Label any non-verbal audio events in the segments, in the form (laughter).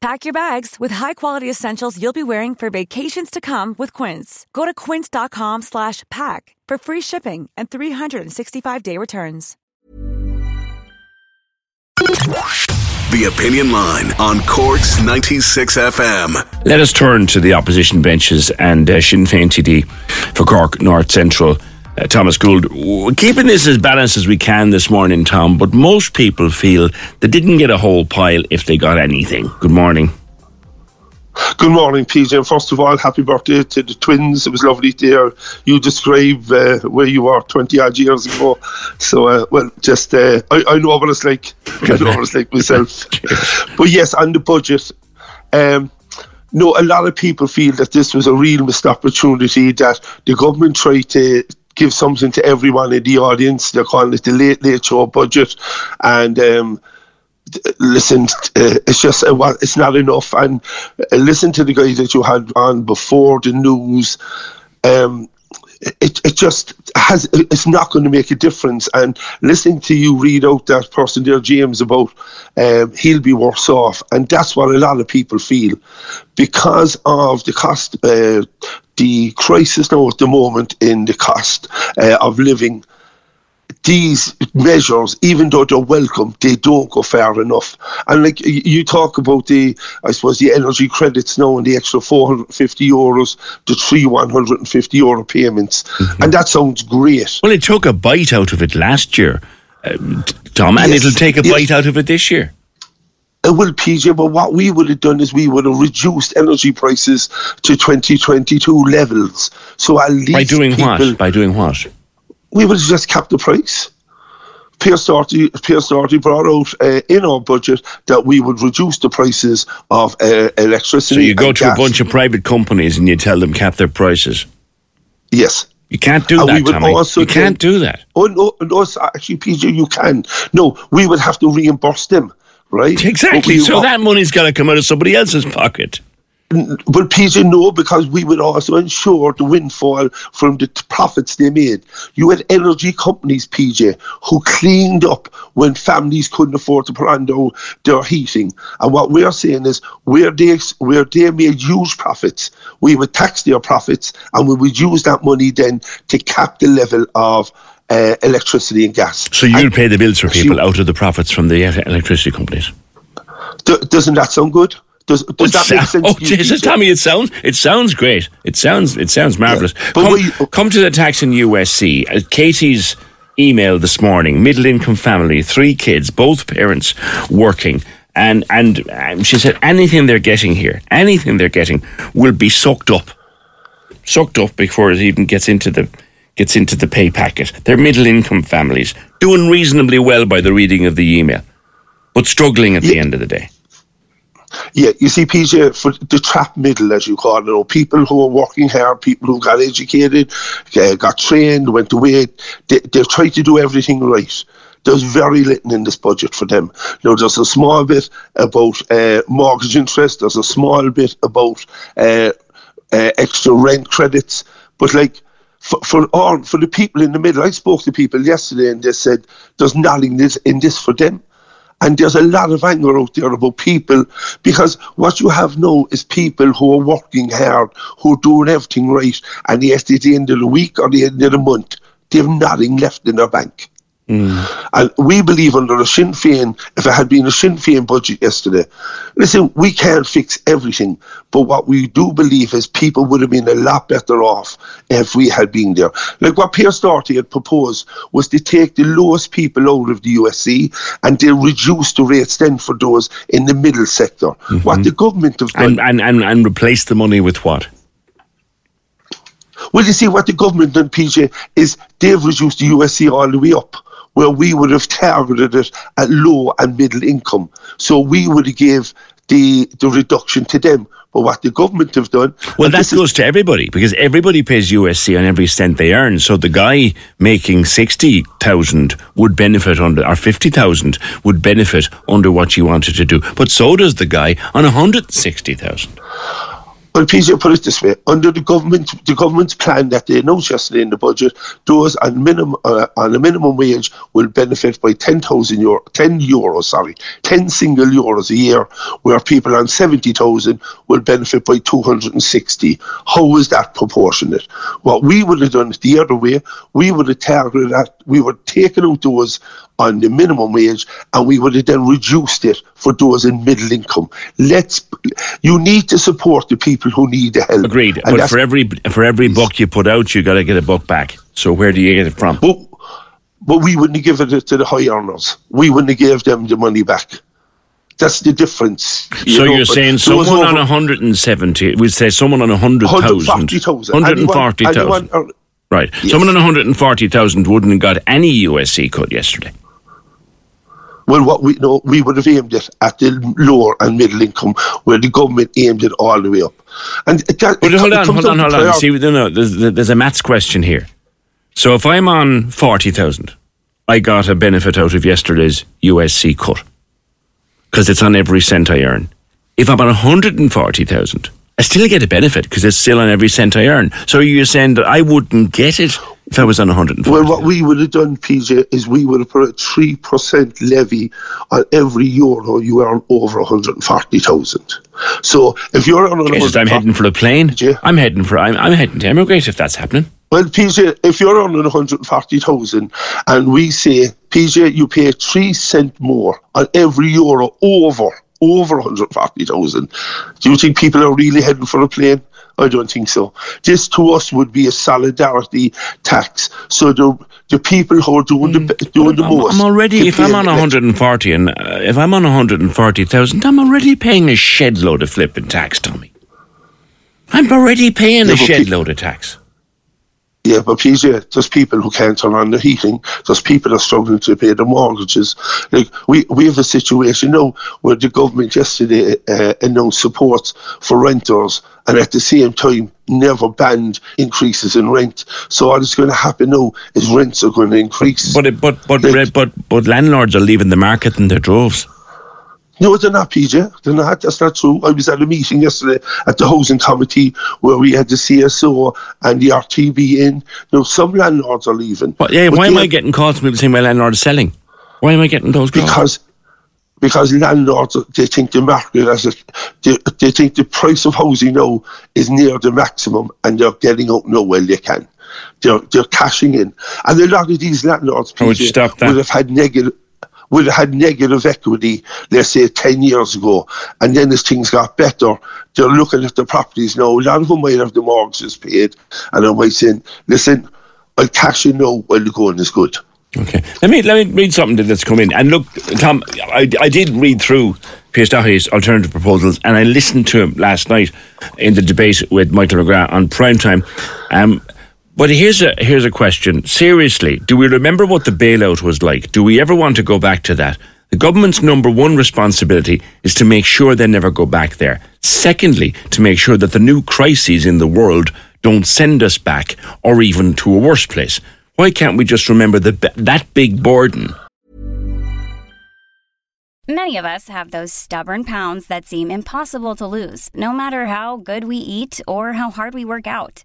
Pack your bags with high-quality essentials you'll be wearing for vacations to come with Quince. Go to quince.com slash pack for free shipping and 365-day returns. The Opinion Line on Corks 96 FM. Let us turn to the opposition benches and uh, Sinn Féin TD for Cork North Central. Uh, Thomas Gould, keeping this as balanced as we can this morning, Tom, but most people feel they didn't get a whole pile if they got anything. Good morning. Good morning, PJ. And first of all, happy birthday to the twins. It was lovely to hear you describe uh, where you were 20 odd years ago. So, uh, well, just, uh, I, I know what it's like. I know what it's like myself. (laughs) but yes, on the budget, um, no, a lot of people feel that this was a real missed opportunity, that the government tried to give something to everyone in the audience. They're calling it the late, late show budget. And, um, listen, uh, it's just uh, it's not enough. And uh, listen to the guy that you had on before the news. Um, it, it just has it's not going to make a difference. And listening to you read out that person there James about um, he'll be worse off. And that's what a lot of people feel. Because of the cost uh, the crisis now at the moment in the cost uh, of living these measures, even though they're welcome, they don't go far enough. And like you talk about the, I suppose the energy credits now and the extra 450 euros, the three 150 euro payments, mm-hmm. and that sounds great. Well, it took a bite out of it last year, uh, Tom, and yes, it'll take a yes. bite out of it this year. It will, PJ, but what we would have done is we would have reduced energy prices to 2022 levels. So at least by doing people, what? By doing what? We would have just kept the price. Pearse Doherty, Pearse Doherty brought out uh, in our budget that we would reduce the prices of uh, electricity. So you go to gas. a bunch of private companies and you tell them cap their prices. Yes. You can't do and that, Tommy. You can't do that. Oh no, no, actually, PJ, you can. No, we would have to reimburse them, right? Exactly. So that money's got to come out of somebody else's pocket. Well, PJ, no, because we would also ensure the windfall from the profits they made. You had energy companies, PJ, who cleaned up when families couldn't afford to put on their, their heating. And what we're saying is, where they where they made huge profits, we would tax their profits, and we would use that money then to cap the level of uh, electricity and gas. So you'd pay the bills for people you, out of the profits from the electricity companies. doesn't that sound good? Does, does that make sense? Oh, Jesus, Tommy, it sounds it sounds great. It sounds it sounds marvelous. Yeah. Come, we, come, to the tax in USC. Uh, Katie's email this morning: middle income family, three kids, both parents working. And, and and she said anything they're getting here, anything they're getting, will be sucked up, sucked up before it even gets into the gets into the pay packet. They're middle income families doing reasonably well by the reading of the email, but struggling at yeah. the end of the day. Yeah, you see, PJ, for the trap middle, as you call it, you know, people who are working hard, people who got educated, uh, got trained, went away, they, they've tried to do everything right. There's very little in this budget for them. You know, there's a small bit about uh, mortgage interest, there's a small bit about uh, uh extra rent credits, but like, for, for all for the people in the middle, I spoke to people yesterday and they said there's nothing in this for them. And there's a lot of anger out there about people because what you have now is people who are working hard, who are doing everything right, and yes, at the end of the week or the end of the month, they have nothing left in their bank. Mm. And we believe under the Sinn Féin, if it had been a Sinn Féin budget yesterday, listen, we can't fix everything, but what we do believe is people would have been a lot better off if we had been there. Like what Pearse Doherty had proposed was to take the lowest people out of the USC and to reduce the rates then for those in the middle sector. Mm-hmm. What the government have done. And, and, and, and replace the money with what? Well, you see, what the government done, PJ, is they've reduced the USC all the way up, where we would have targeted it at low and middle income. So we would have gave the the reduction to them. But what the government have done. Well, that goes is, to everybody because everybody pays USC on every cent they earn. So the guy making 60,000 would benefit under, or 50,000 would benefit under what you wanted to do. But so does the guy on 160,000. Well, PJ, put it this way: under the government, the government's plan that they announced yesterday in the budget, those on minimum uh, on a minimum wage will benefit by ten thousand euro, ten euros, sorry, ten single euros a year, where people on seventy thousand will benefit by two hundred and sixty. How is that proportionate? What we would have done the other way. We would have targeted that. We have taken out those on the minimum wage and we would have then reduced it for those in middle income. Let's you need to support the people who need the help. Agreed. And but for every for every buck you put out you gotta get a buck back. So where do you get it from? But, but we wouldn't have given it to the high earners. We wouldn't have gave them the money back. That's the difference. You so know, you're saying someone on 170, we say someone on 100,000. 140,000. 140,000. Uh, right. Yes. Someone on 140,000 wouldn't have got any USC cut yesterday. Well, what we know, we would have aimed it at the lower and middle income, where the government aimed it all the way up. And but hold on, hold on, hold on. See, no, no, there's, there's a maths question here. So if I'm on forty thousand, I got a benefit out of yesterday's USC cut because it's on every cent I earn. If I'm on one hundred and forty thousand, I still get a benefit because it's still on every cent I earn. So you're saying that I wouldn't get it if I was on 140. Well, what we would have done, PJ, is we would have put a 3% levy on every euro you earn over 140,000. So if you're on Jesus, I'm heading for the plane. PJ, I'm heading for, I'm, I'm heading to emigrate if that's happening. Well, PJ, if you're on 140,000 and we say, PJ, you pay 3 cent more on every euro over over 140,000. Do you think people are really heading for a plane? I don't think so. This to us would be a solidarity tax. So the the people who are doing the mm. doing the most. I'm already if I'm on 140 and uh, if I'm on 140,000, I'm already paying a shed load of flipping tax, Tommy. I'm already paying yeah, a shed load of tax. Yeah, but PJ, there's people who can't turn on the heating. There's people that are struggling to pay the mortgages. Like we, we have a situation you now where the government yesterday uh, announced support for renters, and at the same time never banned increases in rent. So what is going to happen now is rents are going to increase. But but but like, but, but landlords are leaving the market in their droves. No, they're not, PJ. They're not. That's not true. I was at a meeting yesterday at the Housing Committee where we had the CSO and the RTB in. No, some landlords are leaving. Well, yeah, why am I getting calls from people saying my landlord is selling? Why am I getting those calls? Because because landlords they think the market as a, they, they think the price of housing now is near the maximum and they're getting out now while they can. They're they're cashing in, and a lot of these landlords PJ, would have had negative would have had negative equity, let's say 10 years ago. And then as things got better, they're looking at the properties now. A lot of them might have the mortgages paid. And I might say, listen, I'll cash in now while the going is good. Okay. Let me let me read something that's come in. And look, Tom, I, I did read through Pearse Doherty's alternative proposals and I listened to him last night in the debate with Michael McGrath on prime time. Um, but here's a here's a question. Seriously, do we remember what the bailout was like? Do we ever want to go back to that? The government's number one responsibility is to make sure they never go back there. Secondly, to make sure that the new crises in the world don't send us back or even to a worse place. Why can't we just remember the, that big burden? Many of us have those stubborn pounds that seem impossible to lose, no matter how good we eat or how hard we work out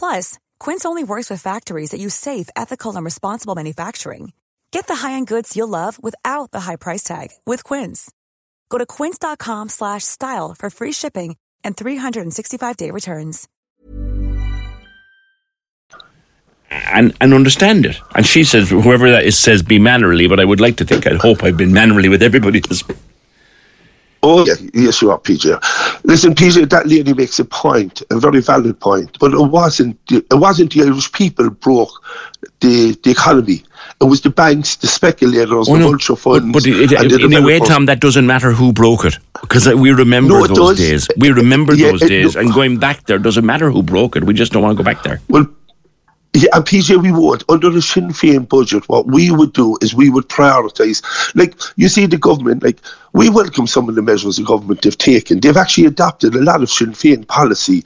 Plus, Quince only works with factories that use safe, ethical, and responsible manufacturing. Get the high-end goods you'll love without the high price tag with Quince. Go to quince.com slash style for free shipping and 365-day returns. and and understand it. And she says, whoever that is says be mannerly, but I would like to think, I'd hope I've been mannerly with everybody this Oh, yeah, yes, you are, PJ. Listen, PJ, that lady makes a point, a very valid point, but it wasn't. It wasn't the Irish people broke the the economy. It was the banks, the speculators, Oh, the no, vulture funds. But, but it, the in a way. Tom, that doesn't matter who broke it because we remember No, those does. days. We remember Yeah, those it- days, and going back there doesn't matter who broke it. We just don't want to go back there. Well, yeah, and PJ, we would under the Sinn Féin budget. What we would do is we would prioritise. Like you see, the government, like we welcome some of the measures the government have taken. They've actually adopted a lot of Sinn Féin policy.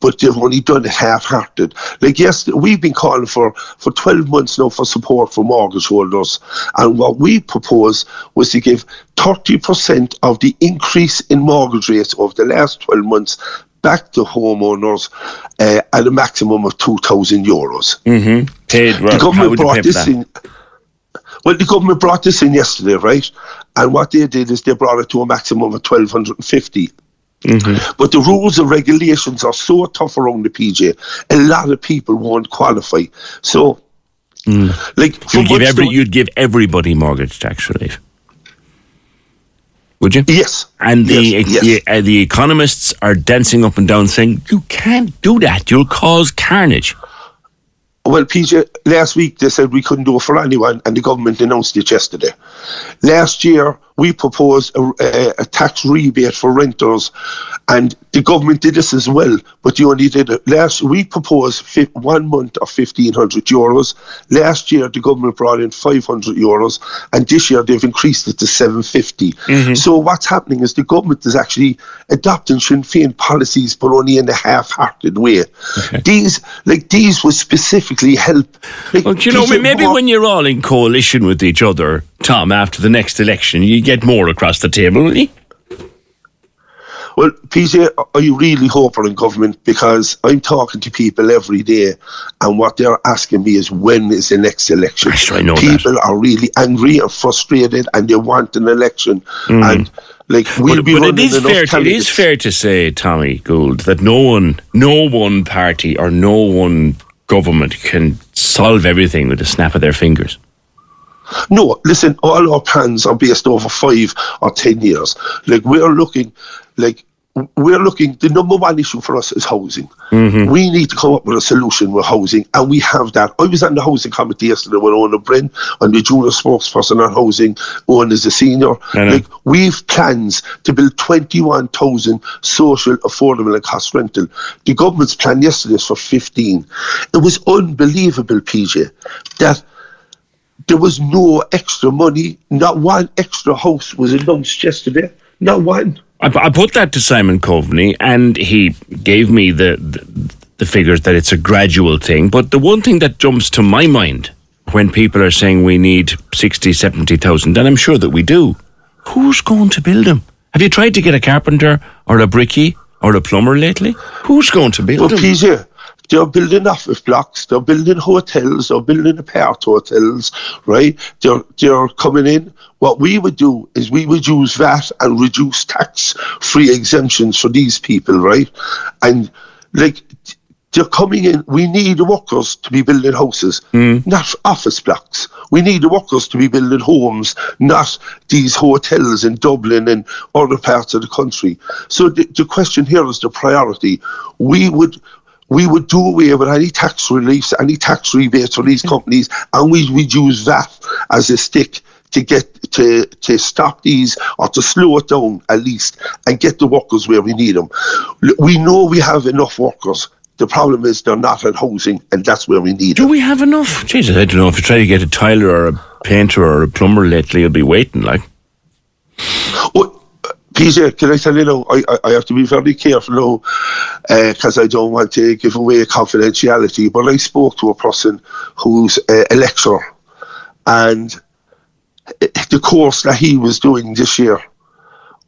But they've only done it half-hearted. Like yes, we've been calling for for 12 months now for support for mortgage holders, and what we proposed was to give 30% of the increase in mortgage rates over the last 12 months back to homeowners uh, at a maximum of 2,000 euros. Paid, The government would you pay brought this in. Well, the government brought this in yesterday, right? And what they did is they brought it to a maximum of 1,250. Mm-hmm. But the rules and regulations are so tough around the PJ, a lot of people won't qualify. So, like, You'd Mm. give every, you'd give everybody mortgage tax relief. Would you? yes, And the yes, the, uh, the economists are dancing up and down saying you can't do that. You'll cause carnage. Well, PJ, last week they said we couldn't do it for anyone, and the government announced it yesterday. Last year, we proposed a, a, a tax rebate for renters, and the government did this as well, but they only did it last. We proposed fi- one month of fifteen hundred euros. Last year, the government brought in five hundred euros, and this year they've increased it to seven mm-hmm. So what's happening is the government is actually adopting Sinn Féin policies, but only in a half-hearted way. These, like these, would specifically help. Like, Well, do you know, maybe more- when you're all in coalition with each other, Tom, after the next election, you get more across the table, will you? Well, PJ, are you really hoping in government? Because I'm talking to people every day, and what they're asking me is when is the next election? Yes, I know that. people are really angry and frustrated, and they want an election. And like we'll Mm. But, be but it running is enough fair. To, it is fair to say, Tommy Gould, that no one, no one party or no one government can solve everything with a snap of their fingers. No, listen, all our plans are based over five or ten years. Like we're looking, like we're looking. The number one issue for us is housing. Mm-hmm. We need to come up with a solution with housing, and we have that. I was on the housing committee yesterday with Eoin Ó Broin, and the junior spokesperson on housing. Eoin is a senior. Like we've plans to build twenty-one thousand social, affordable, and cost rental. The government's plan yesterday is for fifteen. It was unbelievable, PJ, that there was no extra money. Not one extra house was announced yesterday. Not one. I, I put that to Simon Coveney, and he gave me the, the the figures that it's a gradual thing. But the one thing that jumps to my mind when people are saying we need 60, 70,000, and I'm sure that we do, who's going to build them? Have you tried to get a carpenter or a brickie or a plumber lately? Who's going to build But them? They're building office blocks, they're building hotels, they're building apart hotels, right? They're they're coming in. What we would do is we would use VAT and reduce tax free exemptions for these people, right? And like they're coming in. We need the workers to be building houses, mm. not office blocks. We need the workers to be building homes, not these hotels in Dublin and other parts of the country. So the, the question here is the priority. We would we would do away with any tax reliefs, any tax rebates for these companies, and we would use that as a stick to get to to stop these or to slow it down at least and get the workers where we need them. We know we have enough workers. The problem is they're not in housing, and that's where we need Do them. we have enough? Jesus, I don't know. If you try to get a tiler or a painter or a plumber lately, you'll be waiting like. PJ, can I tell you now, I, I, I have to be very careful now because uh, I don't want to give away confidentiality. But I spoke to a person who's uh, a lecturer, and the course that he was doing this year,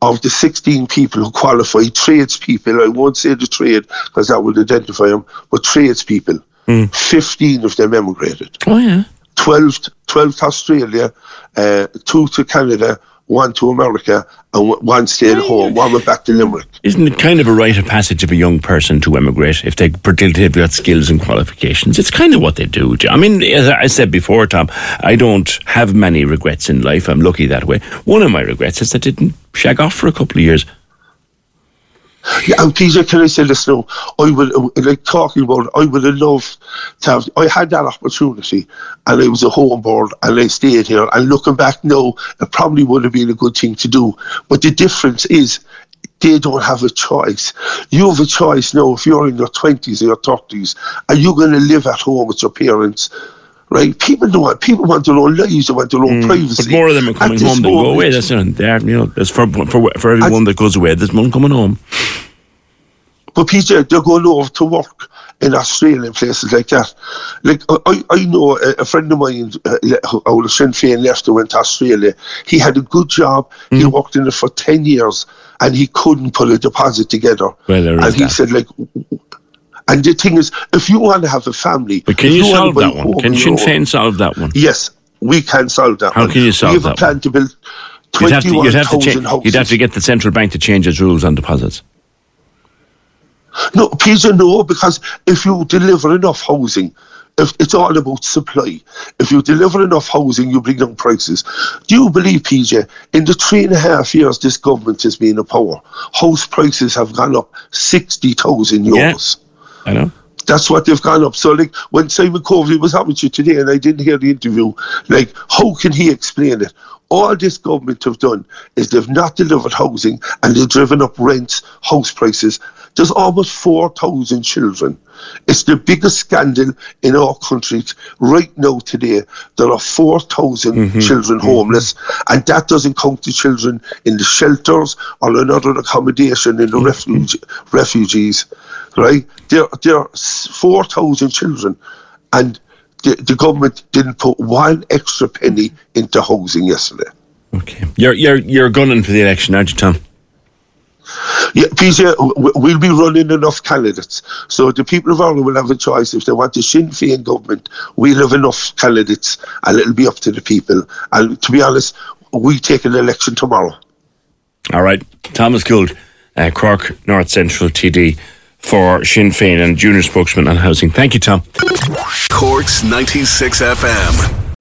of the 16 people who qualified, tradespeople, I won't say the trade because that would identify them, but tradespeople, mm. 15 of them emigrated. Oh, yeah. 12, 12 to Australia, uh, two to Canada, one to America, and one stayed at home, one went back to Limerick. Isn't it kind of a rite of passage of a young person to emigrate if they particularly have got skills and qualifications? It's kind of what they do. I mean, as I said before, Tom, I don't have many regrets in life. I'm lucky that way. One of my regrets is that I didn't shag off for a couple of years. Yeah, and PJ, can I say this now? I would, like talking about it, I would have loved to have, I had that opportunity and I was a home board and I stayed here. And looking back now, it probably would have been a good thing to do. But the difference is, they don't have a choice. You have a choice now if you're in your 20s or your 30s. Are you going to live at home with your parents? Right? People don't want, people want their own lives, they want their own mm, privacy. But more of them are coming home than go away. That's there, you know, that's for for for everyone that goes away. There's one coming home. But PJ, they're going over to work in Australia and places like that. Like I, I know a, a friend of mine uh, out of Sinn Féin left and went to Australia. He had a good job. Mm. He worked in it for ten years, and he couldn't put a deposit together. Well, and he that. said like and the thing is, if you want to have a family, but can you, you solve that one? Can Sinn Féin solve that one? Yes, we can solve that. How one. can you solve that? We have a plan one? to build. You'd have to, you'd have to, cha- you'd have to get the central bank to change its rules on deposits. No, PJ, no, because if you deliver enough housing, if it's all about supply. If you deliver enough housing, you bring down prices. Do you believe, PJ, in the three and a half years this government has been in power, house prices have gone up 60,000 euros? Yeah. I know. That's what they've gone up. So, like, when Simon Coveney was on with you today and I didn't hear the interview, like, how can he explain it? All this government have done is they've not delivered housing and they've driven up rents, house prices. There's almost 4,000 children. It's the biggest scandal in our country right now today. There are 4,000 mm-hmm. children mm-hmm. homeless, and that doesn't count the children in the shelters or another accommodation in the mm-hmm. refuge, refugees right? There, there are 4,000 children, and the, the government didn't put one extra penny into housing yesterday. Okay. You're, you're, you're gunning for the election, aren't you, Tom? Yeah, PJ, we'll be running enough candidates. So the people of Ireland will have a choice. If they want a Sinn Féin government, we'll have enough candidates and it'll be up to the people. And to be honest, we take an election tomorrow. All right. Thomas Gould, uh, Cork North Central TD for Sinn Féin and junior spokesman on housing. Thank you, Tom. Corks 96 FM.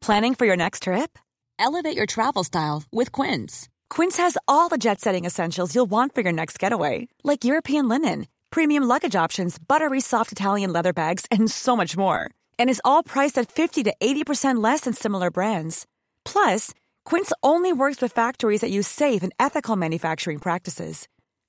Planning for your next trip? Elevate your travel style with Quince. Quince has all the jet setting essentials you'll want for your next getaway, like European linen, premium luggage options, buttery soft Italian leather bags, and so much more. And is all priced at 50 to 80% less than similar brands. Plus, Quince only works with factories that use safe and ethical manufacturing practices.